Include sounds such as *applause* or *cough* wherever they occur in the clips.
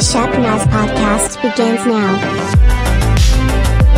The Shep podcast begins now.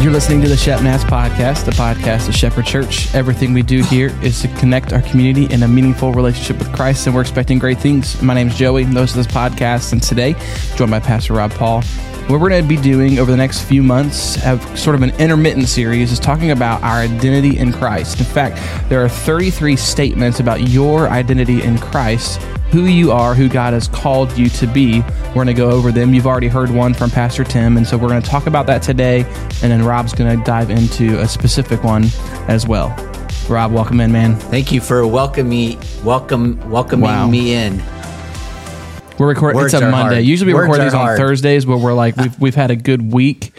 You're listening to the Shep podcast, the podcast of Shepherd Church. Everything we do here is to connect our community in a meaningful relationship with Christ, and we're expecting great things. My name is Joey, those are this podcast, and today, joined by Pastor Rob Paul. What we're going to be doing over the next few months, have sort of an intermittent series, is talking about our identity in Christ. In fact, there are 33 statements about your identity in Christ who you are, who God has called you to be. We're going to go over them. You've already heard one from Pastor Tim, and so we're going to talk about that today, and then Rob's going to dive into a specific one as well. Rob, welcome in, man. Thank you for welcoming me, welcome, welcoming Wow. me in. We're recording. It's a Monday. hard. Usually we Words record these on hard. Thursdays, but we're like we've we've had a good week,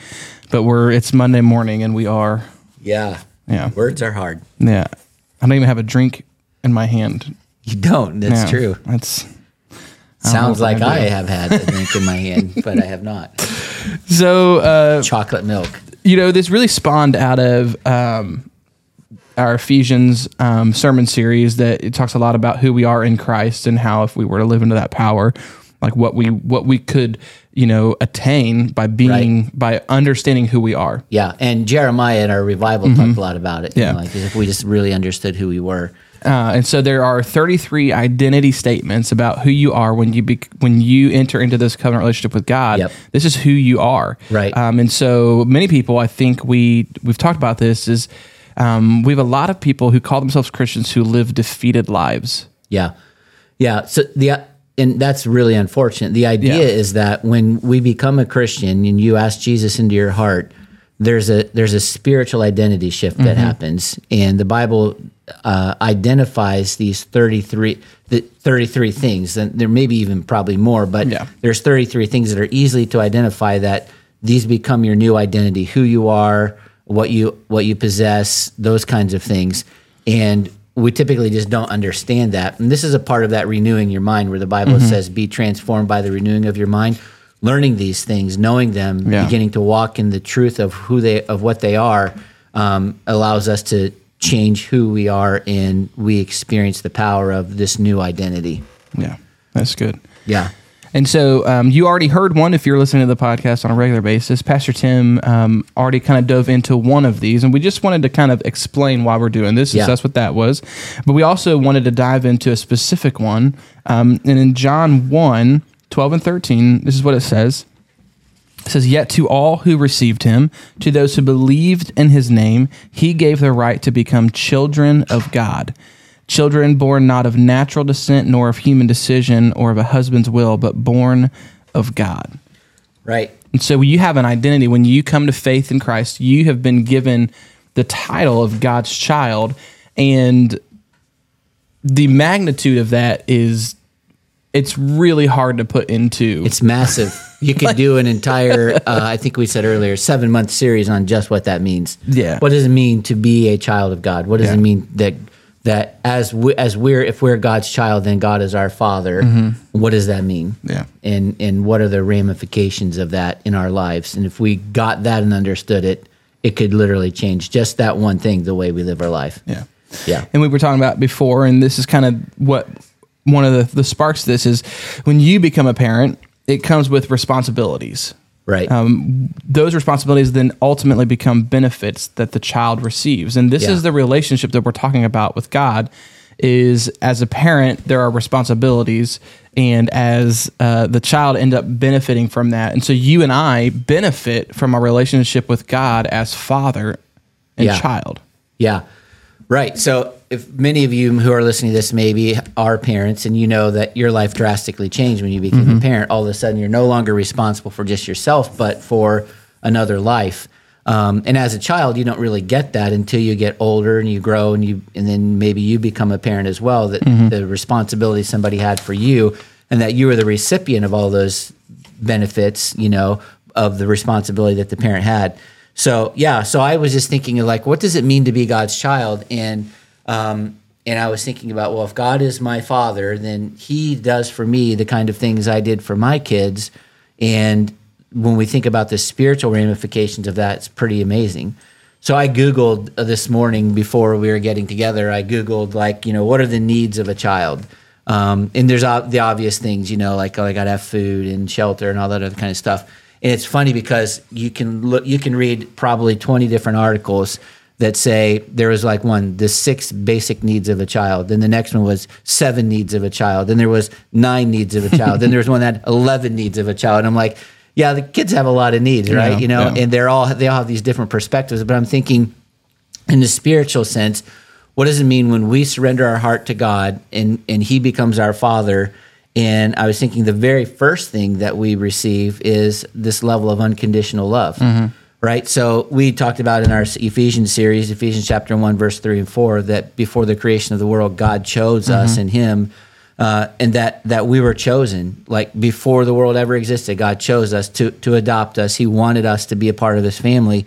but we're it's Monday morning, and we are Yeah, yeah words are hard. yeah. I don't even have a drink in my hand. You don't. That's true. That's Sounds like I I have had a drink in my hand, *laughs* but I have not. so. uh Chocolate milk. you know, this really spawned out of um, our Ephesians um, sermon series that it talks a lot about who we are in Christ and how if we were to live into that power, like what we what we could you know attain by being by understanding who we are. Yeah, and Jeremiah in our revival talked a lot about it. you Mm-hmm. Yeah. know, like if we just really understood who we were. Uh, and so there are 33 identity statements about who you are when you be, when you enter into this covenant relationship with God. Yep. This is who you are. Right. Um, and so many people, I think we we've talked about this is um, we have a lot of people who call themselves Christians who live defeated lives. Yeah, yeah. So the and that's really unfortunate. The idea Yeah. is that when we become a Christian and you ask Jesus into your heart, there's a there's a spiritual identity shift that Mm-hmm. happens, and the Bible uh, identifies these thirty three the thirty three things, and there may be even probably more, but Yeah. there's thirty three things that are easily to identify that these become your new identity, who you are, what you what you possess, those kinds of things, and we typically just don't understand that. And this is a part of that renewing your mind, where the Bible Mm-hmm. says, "Be transformed by the renewing of your mind." Learning these things, knowing them, Yeah. beginning to walk in the truth of who they of what they are, um, allows us to change who we are, and we experience the power of this new identity. Yeah, that's good. Yeah, And so um, you already heard one if you're listening to the podcast on a regular basis. Pastor Tim um, already kind of dove into one of these, and we just wanted to kind of explain why we're doing this. Yeah. That's what that was. But we also wanted to dive into a specific one. Um, and in John 1 12 and 13, this is what it says. It says, Yet to all who received him, to those who believed in his name, he gave the right to become children of God. Children born not of natural descent, nor of human decision, or of a husband's will, but born of God. right. And so you have an identity, when you come to faith in Christ, you have been given the title of God's child. And the magnitude of that is, it's really hard to put into. It's massive. You could *laughs* do an entire, uh, I think we said earlier, seven month series on just what that means. Yeah. What does it mean to be a child of God? What does Yeah. it mean that that as we, as we're if we're God's child, then God is our Father? What does that mean? Mm-hmm. Yeah. And and what are the ramifications of that in our lives? And if we got that and understood it, it could literally change just that one thing, the way we live our life. yeah. Yeah. and we were talking about before, and this is kind of what one of the, the sparks to this is when you become a parent, it comes with responsibilities. Right. Um, those responsibilities then ultimately become benefits that the child receives, and this Yeah. is the relationship that we're talking about with God. Is as a parent, there are responsibilities, and as uh, the child end up benefiting from that, and so you and I benefit from our relationship with God as father and Yeah. child. Yeah. Right. So, if many of you who are listening to this maybe are parents and you know that your life drastically changed when you became a parent, all of a sudden you're no longer responsible for just yourself, but for another life. Um, and as a child, you don't really get that until you get older and you grow and you, and then maybe you become a parent as well. That the responsibility somebody had for you, and that you were the recipient of all those benefits, you know, of the responsibility that the parent had. So yeah, so I was just thinking of like, what does it mean to be God's child? And um, and I was thinking about, well, if God is my father, then He does for me the kind of things I did for my kids. And when we think about the spiritual ramifications of that, it's pretty amazing. So I Googled uh, this morning before we were getting together, I Googled, like, you know, what are the needs of a child? Um, and there's the obvious things, you know, like oh, I got to have food and shelter and all that other kind of stuff. And it's funny because you can look, you can read probably 20 different articles that say there was like one the six basic needs of a child then the next one was seven needs of a child then there was nine needs of a child then there was one that had 11 needs of a child. And i'm like yeah the kids have a lot of needs right? Yeah, you know yeah. and they're all they all have these different perspectives but i'm thinking in the spiritual sense what does it mean when we surrender our heart to god and and he becomes our father? And i was thinking the very first thing that we receive is this level of unconditional love mm-hmm. Right? So we talked about in our ephesians series ephesians chapter 1 verse 3 and 4 that before the creation of the world god chose us in him uh, and that that we were chosen. Like before the world ever existed god chose us to to adopt us. He wanted us to be a part of his family.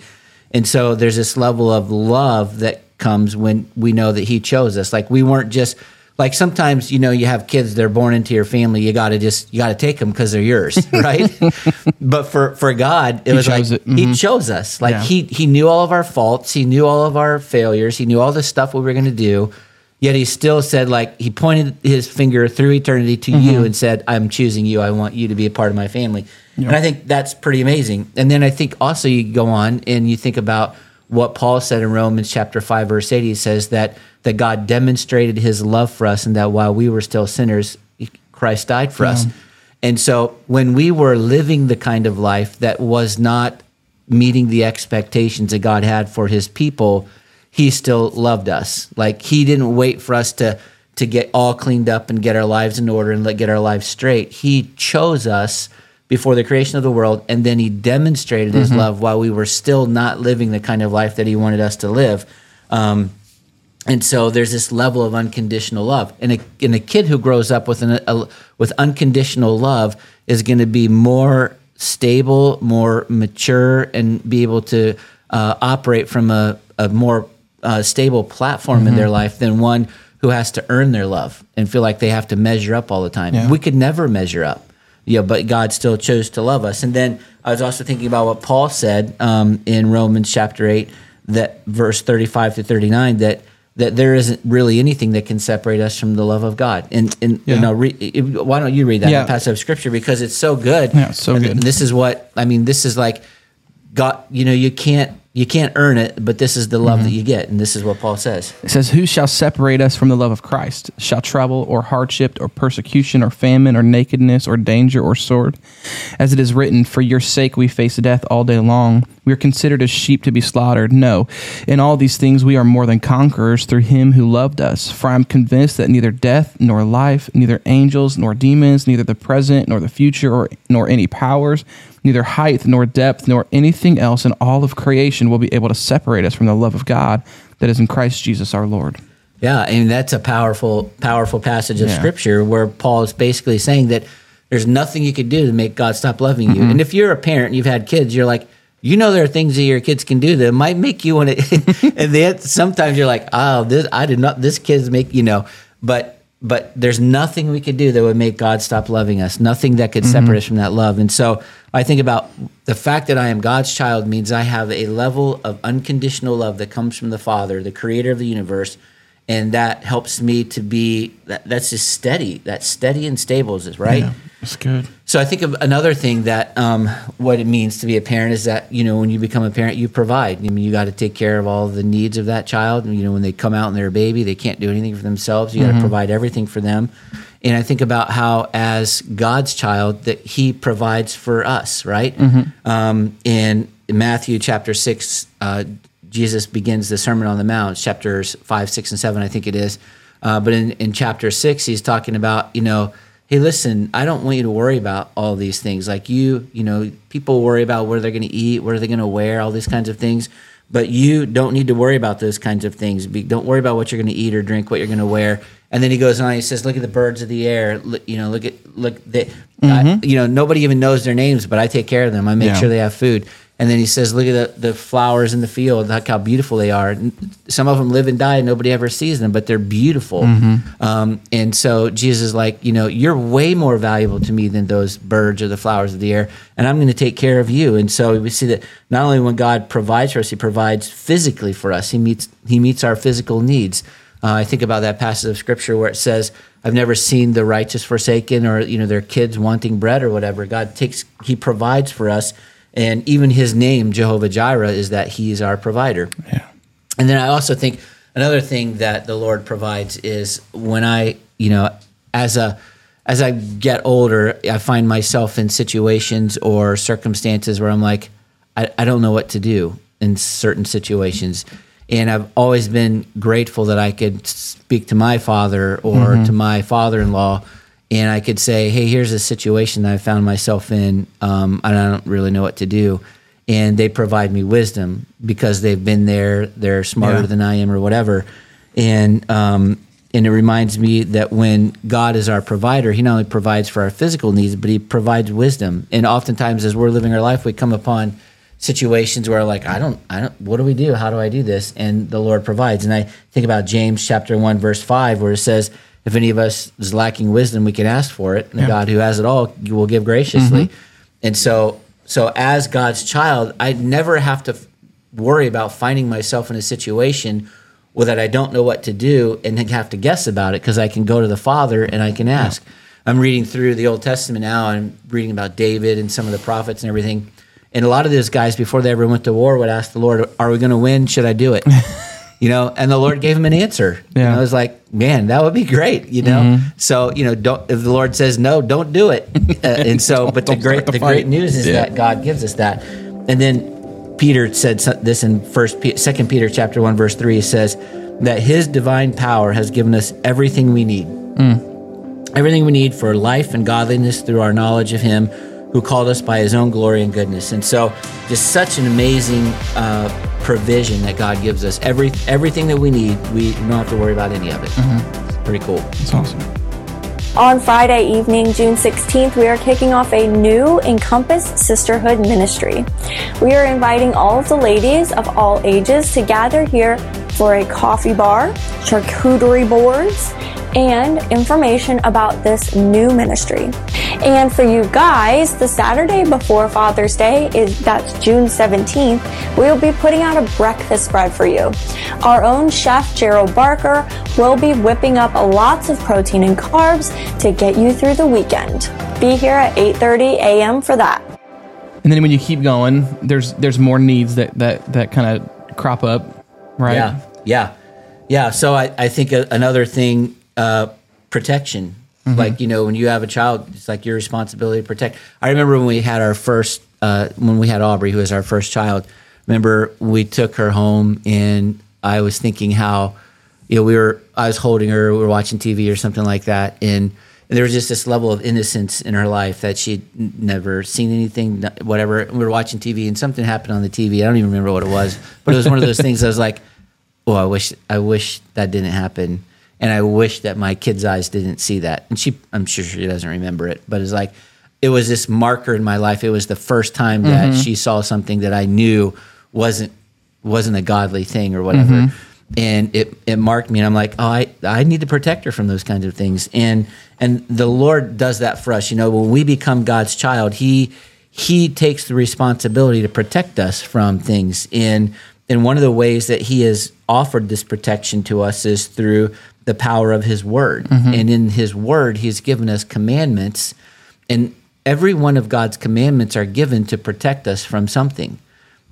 And so there's this level of love that comes when we know that he chose us. Like we weren't just like sometimes you know you have kids they're born into your family you got to just you got to take them because they're yours *laughs* right? But for for god it was like it. he mm-hmm. chose us. Like Yeah. he he knew all of our faults he knew all of our failures he knew all the stuff we were going to do yet he still said like he pointed his finger through eternity to you mm-hmm. and said i'm choosing you. I want you to be a part of my family. And i think that's pretty amazing. And then i think also you go on and you think about what paul said in romans chapter 5 verse 8 he says that that god demonstrated his love for us and that while we were still sinners christ died for us and so when we were living the kind of life that was not meeting the expectations that God had for his people, he still loved us. Like he didn't wait for us to to get all cleaned up and get our lives in order and let get our lives straight. He chose us before the creation of the world and then he demonstrated his love while we were still not living the kind of life that he wanted us to live. Um, and so there's this level of unconditional love, and a, and a kid who grows up with an, a, with unconditional love is going to be more stable, more mature, and be able to uh, operate from a, a more uh, stable platform in their life than one who has to earn their love and feel like they have to measure up all the time. Yeah. We could never measure up yeah, but God still chose to love us. And then I was also thinking about what Paul said um, in Romans chapter eight, that verse thirty-five to thirty-nine, that that there isn't really anything that can separate us from the love of God. And and Yeah. you know, re, why don't you read that Yeah. passage of scripture because it's so good. Yeah, so And good. This is what I mean. This is like God. You know, you can't you can't earn it, but this is the love Mm-hmm. that you get, and this is what Paul says. It says, Who shall separate us from the love of Christ? Shall trouble or hardship or persecution or famine or nakedness or danger or sword? As it is written, For your sake we face death all day long. We are considered as sheep to be slaughtered. No, in all these things we are more than conquerors through him who loved us. For I am convinced that neither death nor life, neither angels nor demons, neither the present nor the future, or, nor any powers, neither height nor depth nor anything else in all of creation will be able to separate us from the love of God that is in Christ Jesus our Lord. Yeah, and that's a powerful, powerful passage of Yeah. scripture where Paul is basically saying that there's nothing you could do to make God stop loving you. Mm-hmm. And if you're a parent and you've had kids, you're like, you know, there are things that your kids can do that might make you want to. *laughs* and then sometimes you're like, oh, this I did not. This kid's make you know, but but there's nothing we could do that would make God stop loving us. Nothing that could mm-hmm. separate us from that love. And so I think about the fact that I am God's child means I have a level of unconditional love that comes from the Father, the creator of the universe. And that helps me to be that, that's just steady. That steady and stable, is right? it's good. So I think of another thing that um, what it means to be a parent is that you know when you become a parent, you provide. I mean, you got to take care of all the needs of that child. You know, when they come out and they're a baby, they can't do anything for themselves. You got to provide everything for them. And I think about how, as God's child, that He provides for us, right? Um, in Matthew chapter six, uh, Jesus begins the Sermon on the Mount, chapters five, six, and seven, I think it is. Uh, but in, in chapter six, he's talking about, you know, hey, listen, I don't want you to worry about all these things. Like you, you know, people worry about where they're going to eat, where they're going to wear, all these kinds of things. But you don't need to worry about those kinds of things. Be, don't worry about what you're going to eat or drink, what you're going to wear. And then he goes on. He says, "Look at the birds of the air. Look, you know, look at look. They, I, mm-hmm. you know, nobody even knows their names, but I take care of them. I make Yeah. sure they have food." And then he says, "Look at the, the flowers in the field. Look how beautiful they are. Some of them live and die, and nobody ever sees them, but they're beautiful." Um, and so Jesus is like, you know, you're way more valuable to me than those birds or the flowers of the air, and I'm going to take care of you. And so we see that not only when God provides for us, He provides physically for us. He meets He meets our physical needs. Uh, I think about that passage of scripture where it says, "I've never seen the righteous forsaken, or you know their kids wanting bread or whatever." God takes, He provides for us, and even His name, Jehovah Jireh, is that He is our provider. Yeah. And then I also think another thing that the Lord provides is when I, you know, as a as I get older, I find myself in situations or circumstances where I'm like, I, I don't know what to do in certain situations. And I've always been grateful that I could speak to my father or mm-hmm. to my father in law and I could say, hey, here's a situation that I found myself in. Um, and I don't really know what to do. And they provide me wisdom because they've been there, they're smarter Yeah. than I am or whatever. And, um, and it reminds me that when God is our provider, He not only provides for our physical needs, but He provides wisdom. And oftentimes, as we're living our life, we come upon situations where, like, I don't, I don't, what do we do? How do I do this? And the Lord provides. And I think about James chapter one, verse five, where it says, "If any of us is lacking wisdom, we can ask for it, and the God who has it all will give graciously." Mm-hmm. And so, so as God's child, I never have to f- worry about finding myself in a situation where that I don't know what to do and have to guess about it because I can go to the Father and I can ask. I'm reading through the Old Testament now and reading about David and some of the prophets and everything. And a lot of those guys before they ever went to war would ask the Lord, "Are we going to win? Should I do it?" *laughs* you know, and the Lord gave him an answer. You Yeah. know, I was like, "Man, that would be great." You know, so you know, don't if the Lord says no, don't do it. *laughs* Uh, and so, but the great the the great news is Yeah. that God gives us that. And then Peter said this in First, Second Peter chapter one verse three. He says that His divine power has given us everything we need, everything we need for life and godliness through our knowledge of Him, who called us by His own glory and goodness. And so, just such an amazing uh, provision that God gives us. Every everything that we need, we don't have to worry about any of it. It's pretty cool. It's awesome. On Friday evening, June 16th, we are kicking off a new Encompass Sisterhood ministry. We are inviting all of the ladies of all ages to gather here for a coffee bar, charcuterie boards, and information about this new ministry. And for you guys, the Saturday before Father's Day is that's June 17th, we will be putting out a breakfast spread for you. Our own chef Gerald Barker will be whipping up lots of protein and carbs to get you through the weekend. Be here at 8:30 a.m. for that. And then when you keep going, there's there's more needs that that that kind of crop up, right? Yeah, yeah, yeah. So I, I think a, another thing, uh, protection. Like you know, when you have a child, it's like your responsibility to protect. I remember when we had our first, uh, when we had Aubrey, who was our first child. Remember, we took her home, and I was thinking how, you know, we were. I was holding her, we were watching TV or something like that, and. And there was just this level of innocence in her life that she'd never seen anything, whatever. We were watching TV and something happened on the TV. I don't even remember what it was, but it was one of those things I was like, oh, I wish, I wish that didn't happen. And I wish that my kid's eyes didn't see that. And she, I'm sure she doesn't remember it, but it's like, it was this marker in my life. It was the first time that mm-hmm. she saw something that I knew wasn't, wasn't a godly thing or whatever. Mm-hmm. And it, it marked me and I'm like, oh, I, I need to protect her from those kinds of things. And, and the Lord does that for us. You know, when we become God's child, he, he takes the responsibility to protect us from things. And, and one of the ways that he has offered this protection to us is through the power of his word. Mm-hmm. And in his word, he's given us commandments. And every one of God's commandments are given to protect us from something.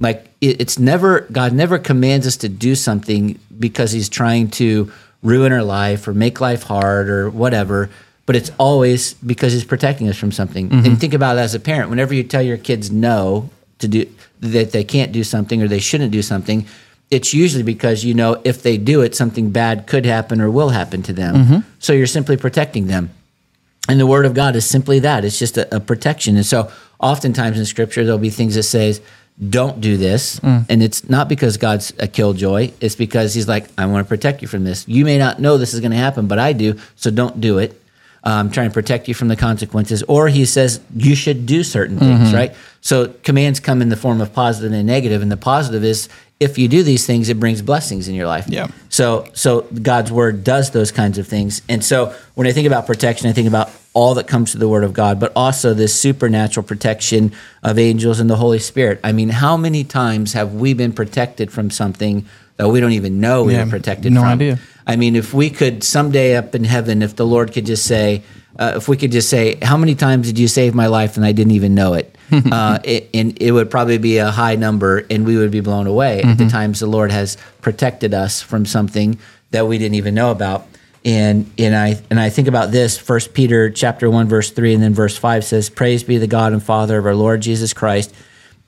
Like it, it's never, God never commands us to do something because he's trying to ruin our life or make life hard or whatever but it's always because he's protecting us from something. And mm-hmm. think about it as a parent. Whenever you tell your kids no to do that they can't do something or they shouldn't do something, it's usually because you know if they do it, something bad could happen or will happen to them. Mm-hmm. So you're simply protecting them. And the word of God is simply that. It's just a, a protection. And so oftentimes in scripture there'll be things that says, don't do this. Mm. And it's not because God's a killjoy. It's because he's like, I want to protect you from this. You may not know this is going to happen, but I do. So don't do it. Um, trying to protect you from the consequences. Or he says you should do certain things, mm-hmm. right? So commands come in the form of positive and. And the positive is if you do these things, it brings blessings in your life. Yeah. So so God's word does those kinds of things. And so when I think about protection, I think about all that comes to the word of God, but also this supernatural protection of angels and the Holy Spirit. I mean, how many times have we been protected from something that we don't even know we Yeah, were protected no from? idea. I mean, if we could someday up in heaven, if the Lord could just say, uh, if we could just say, how many times did you save my life and I didn't even know it? *laughs* uh, it and it would probably be a high number, and we would be blown away at the times the Lord has protected us from something that we didn't even know about. And and I and I think about this. First Peter chapter one verse three and then verse five says, "Praise be the God and Father of our Lord Jesus Christ."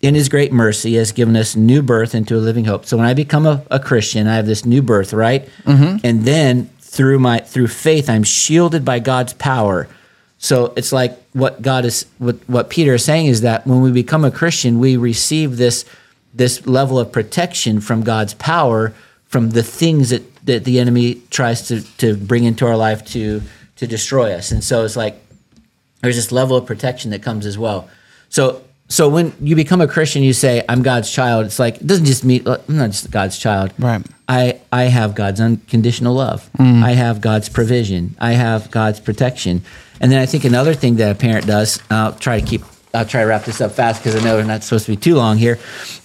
In his great mercy, has given us new birth into a living hope. So when I become a, a Christian, I have this new birth, right? And then through my through faith, I'm shielded by God's power. So it's like what God is what what Peter is saying is that when we become a Christian, we receive this this level of protection from God's power from the things that, that the enemy tries to, to bring into our life to to destroy us. And so it's like there's this level of protection that comes as well. So so when you become a Christian, you say, I'm God's child. It's like it doesn't just mean I'm not just God's child. Right. I, I have God's unconditional love. Mm. I have God's provision. I have God's protection. And then I think another thing that a parent does, I'll try to keep, I'll try to wrap this up fast because I know we're not supposed to be too long here,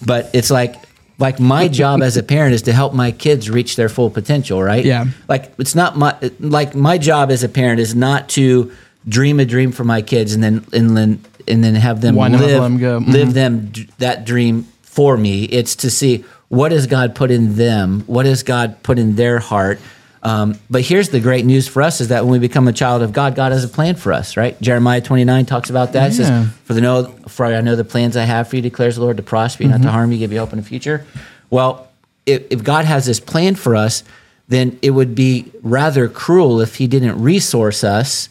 but it's like, like my job as a parent is to help my kids reach their full potential, right? Yeah. Like it's not my, like my job as a parent is not to dream a dream for my kids and then, and then, and then have them them up, live, let 'em go. live Mhm. them that dream for me. It's to see what has God put in them, what has God put in their heart. Um, but here's the great news for us: is that when we become a child of God, God has a plan for us. Right? Jeremiah 29 talks about that. It Yeah. says, "For the know, for I know the plans I have for you," declares the Lord, to prosper you, not to harm you, give you hope in the future. Well, if, if God has this plan for us, then it would be rather cruel if He didn't resource us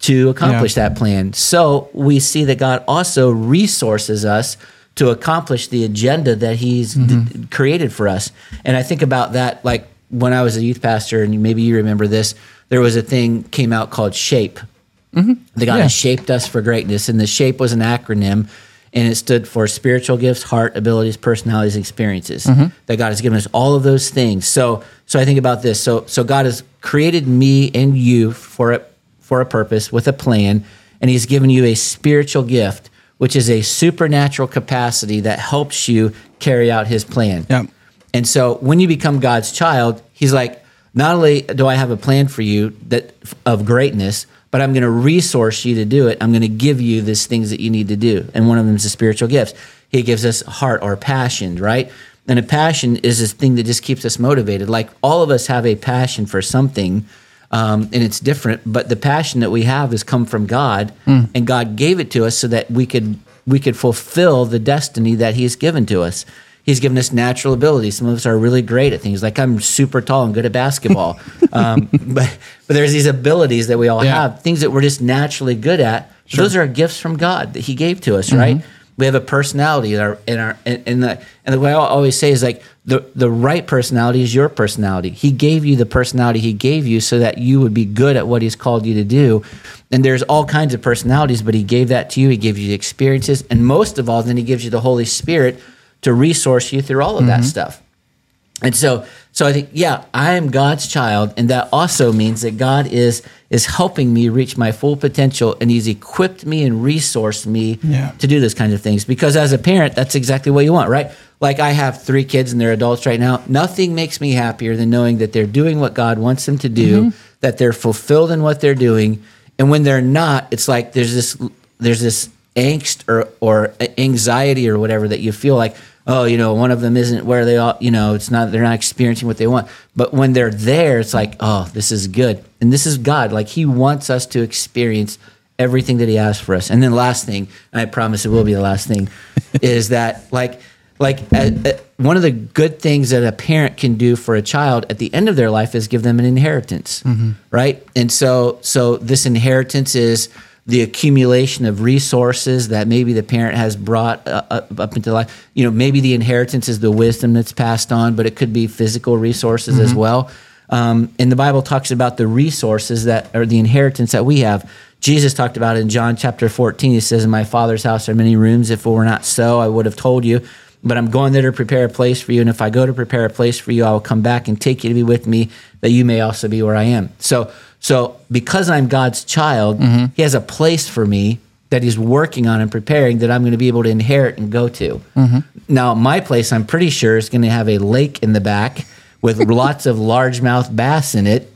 to accomplish Yeah. that plan. So we see that God also resources us to accomplish the agenda that He's d- mm-hmm. created for us. And I think about that like when I was a youth pastor, and maybe you remember this, there was a thing came out called SHAPE. Mm-hmm. The God Yeah. has shaped us for greatness, and the SHAPE was an acronym, and it stood for spiritual gifts, heart, abilities, personalities, experiences. Mm-hmm. That God has given us all of those things. So, so I think about this. So, so God has created me and you for a, for a purpose with a plan, and He's given you a spiritual gift, which is a supernatural capacity that helps you carry out His plan. Yep. And so when you become God's child, he's like, not only do I have a plan for you that of greatness, but I'm going to resource you to do it. I'm going to give you these things that you need to do. And one of them is the spiritual gifts. He gives us heart or passion, right? And a passion is this thing that just keeps us motivated. Like all of us have a passion for something, um, and it's different. But the passion that we have has come from God, and God gave it to us so that we could we could fulfill the destiny that He's given to us. He's given us natural abilities. Some of us are really great at things. Like I'm super tall and good at basketball, *laughs* um, but but there's these abilities that we all Yeah. have, things that we're just naturally good at. Those are gifts from God that He gave to us, right? We have a personality in our in our and, and the and the way I always say is like the the right personality is your personality. He gave you the personality He gave you so that you would be good at what He's called you to do. And there's all kinds of personalities, but He gave that to you. He gave you the experiences, and most of all, then He gives you the Holy Spirit to resource you through all of that mm-hmm. stuff. And so, so I think, yeah, I am God's child, and that also means that God is is helping me reach my full potential, and He's equipped me and resourced me Yeah. to do those kinds of things. Because as a parent, that's exactly what you want, right? Like I have three kids, and they're adults right now. Nothing makes me happier than knowing that they're doing what God wants them to do, mm-hmm. that they're fulfilled in what they're doing, and when they're not, it's like there's this there's this angst or or anxiety or whatever that you feel like oh you know one of them isn't where they are you know it's not they're not experiencing what they want. But when they're there it's like oh this is good. And this is god. Like he wants us to experience everything that he has for us. And then last thing and i promise it will be the last thing *laughs* is that like like uh, uh, one of the good things that a parent can do for a child at the end of their life is give them an inheritance right? And so so this inheritance is the accumulation of resources that maybe the parent has brought uh, up, into life. You know, maybe the inheritance is the wisdom that's passed on, but it could be physical resources as well. Um, and the Bible talks about the resources that are the inheritance that we have. Jesus talked about in John chapter 14. He says, In my Father's house are many rooms. If it were not so, I would have told you. But I'm going there to prepare a place for you. And if I go to prepare a place for you, I will come back and take you to be with me, that you may also be where I am. So, so because I'm God's child, He has a place for me that He's working on and preparing that I'm going to be able to inherit and go to. Now, my place, I'm pretty sure, is going to have a lake in the back with *laughs* lots of largemouth bass in it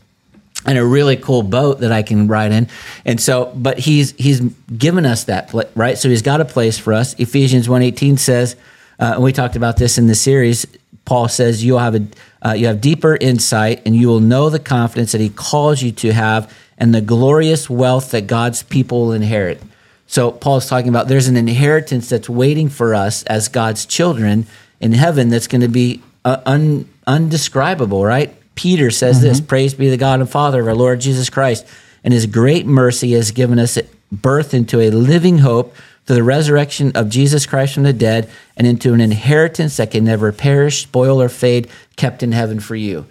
and a really cool boat that I can ride in. And so, but he's he's given us that right. So he's got a place for us. Ephesians 1:18 says, uh, and we talked about this in the series. Paul says you'll have a uh, you have deeper insight, and you will know the confidence that he calls you to have, and the glorious wealth that God's people will inherit. So Paul's talking about there's an inheritance that's waiting for us as God's children in heaven that's going to be uh, un, undescribable, right? Peter says this Praise be the God and Father of our Lord Jesus Christ. And his great mercy has given us birth into a living hope through the resurrection of Jesus Christ from the dead and into an inheritance that can never perish, spoil, or fade, kept in heaven for you.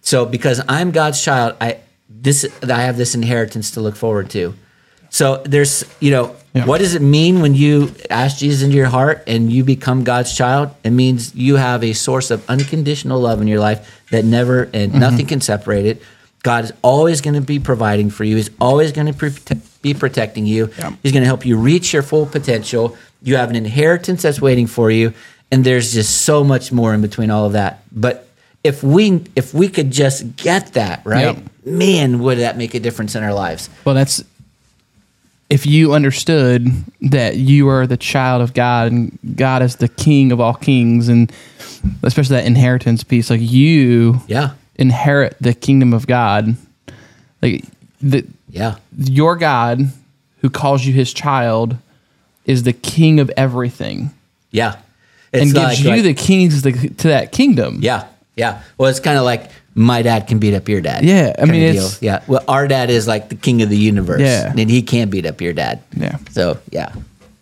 So, because I'm God's child, I this I have this inheritance to look forward to. So there's, you know, Yeah. what does it mean when you ask Jesus into your heart and you become God's child? It means you have a source of unconditional love in your life that never and mm-hmm. nothing can separate it. God is always going to be providing for you. He's always going to prote- be protecting you. Yeah. He's going to help you reach your full potential. You have an inheritance that's waiting for you, and there's just so much more in between all of that. But if we if we could just get that right, man, would that make a difference in our lives? Well, that's if you understood that you are the child of God and God is the King of all kings, and especially that inheritance piece, like you Yeah, inherit the kingdom of God, like the yeah, your God who calls you His child is the King of everything yeah. and gives like- you like- the keys to, to that kingdom. Yeah, yeah. Well, it's kind of like my dad can beat up your dad. Yeah, I mean, deal. it's- yeah. Well, our dad is like the king of the universe. Yeah. and he can't beat up your dad. Yeah. So yeah,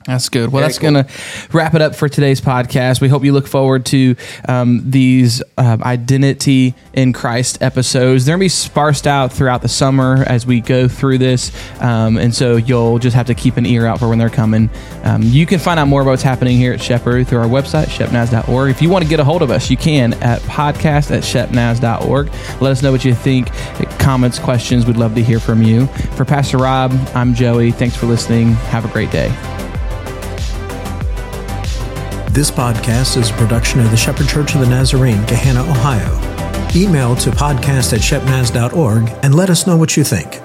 That's good. Well, Very that's cool. going to wrap it up for today's podcast. We hope you look forward to um, these uh, identity in Christ episodes. They're going to be sparsed out throughout the summer as we go through this. Um, and so you'll just have to keep an ear out for when they're coming. Um, you can find out more about what's happening here at Shepherd through our website, shepnaz.org. If you want to get a hold of us, you can at podcast at shepnaz.org. Let us know what you think. Comments, questions, we'd love to hear from you. For Pastor Rob, I'm Joey. Thanks for listening. Have a great day. This podcast is a production of the Shepherd Church of the Nazarene, Gahanna, Ohio. Email to podcast at shepnaz.org and let us know what you think.